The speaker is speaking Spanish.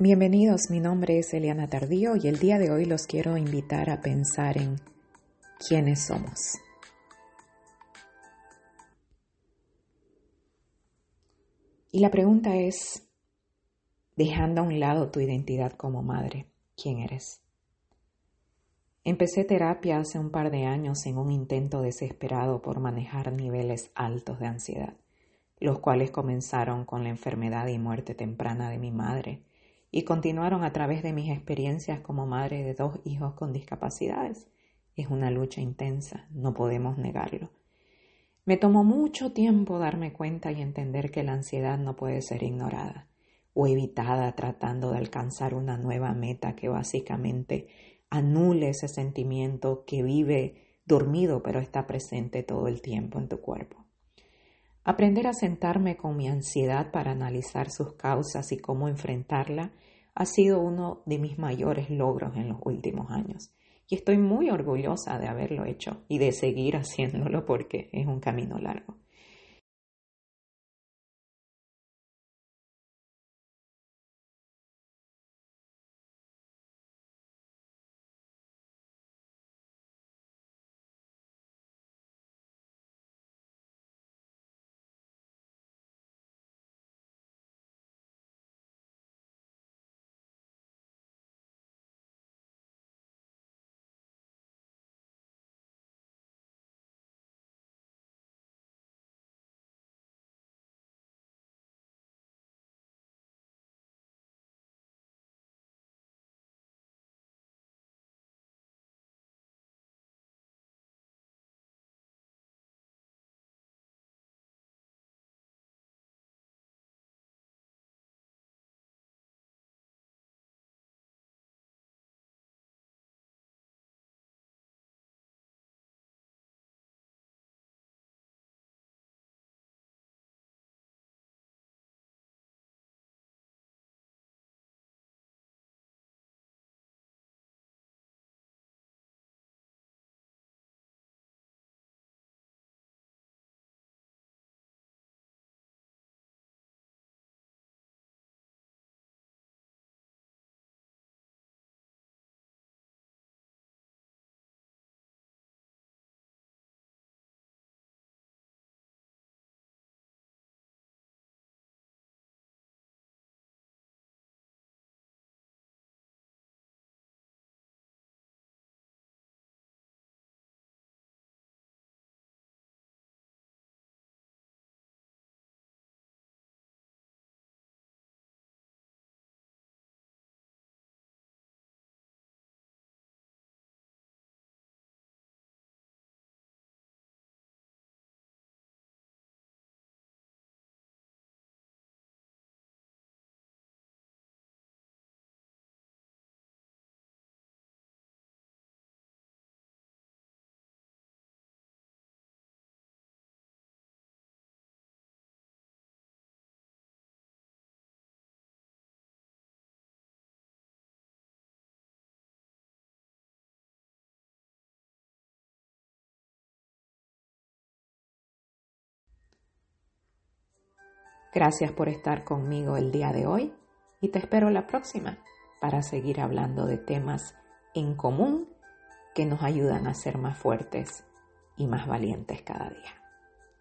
Bienvenidos, mi nombre es Eliana Tardío y el día de hoy los quiero invitar a pensar en quiénes somos. Y la pregunta es, dejando a un lado tu identidad como madre, ¿quién eres? Empecé terapia hace un par de años en un intento desesperado por manejar niveles altos de ansiedad, los cuales comenzaron con la enfermedad y muerte temprana de mi madre y continuaron a través de mis experiencias como madre de dos hijos con discapacidades. Es una lucha intensa, no podemos negarlo. Me tomó mucho tiempo darme cuenta y entender que la ansiedad no puede ser ignorada o evitada tratando de alcanzar una nueva meta que básicamente anule ese sentimiento que vive dormido pero está presente todo el tiempo en tu cuerpo. Aprender a sentarme con mi ansiedad para analizar sus causas y cómo enfrentarla ha sido uno de mis mayores logros en los últimos años. Y estoy muy orgullosa de haberlo hecho y de seguir haciéndolo porque es un camino largo. Gracias por estar conmigo el día de hoy y te espero la próxima para seguir hablando de temas en común que nos ayudan a ser más fuertes y más valientes cada día.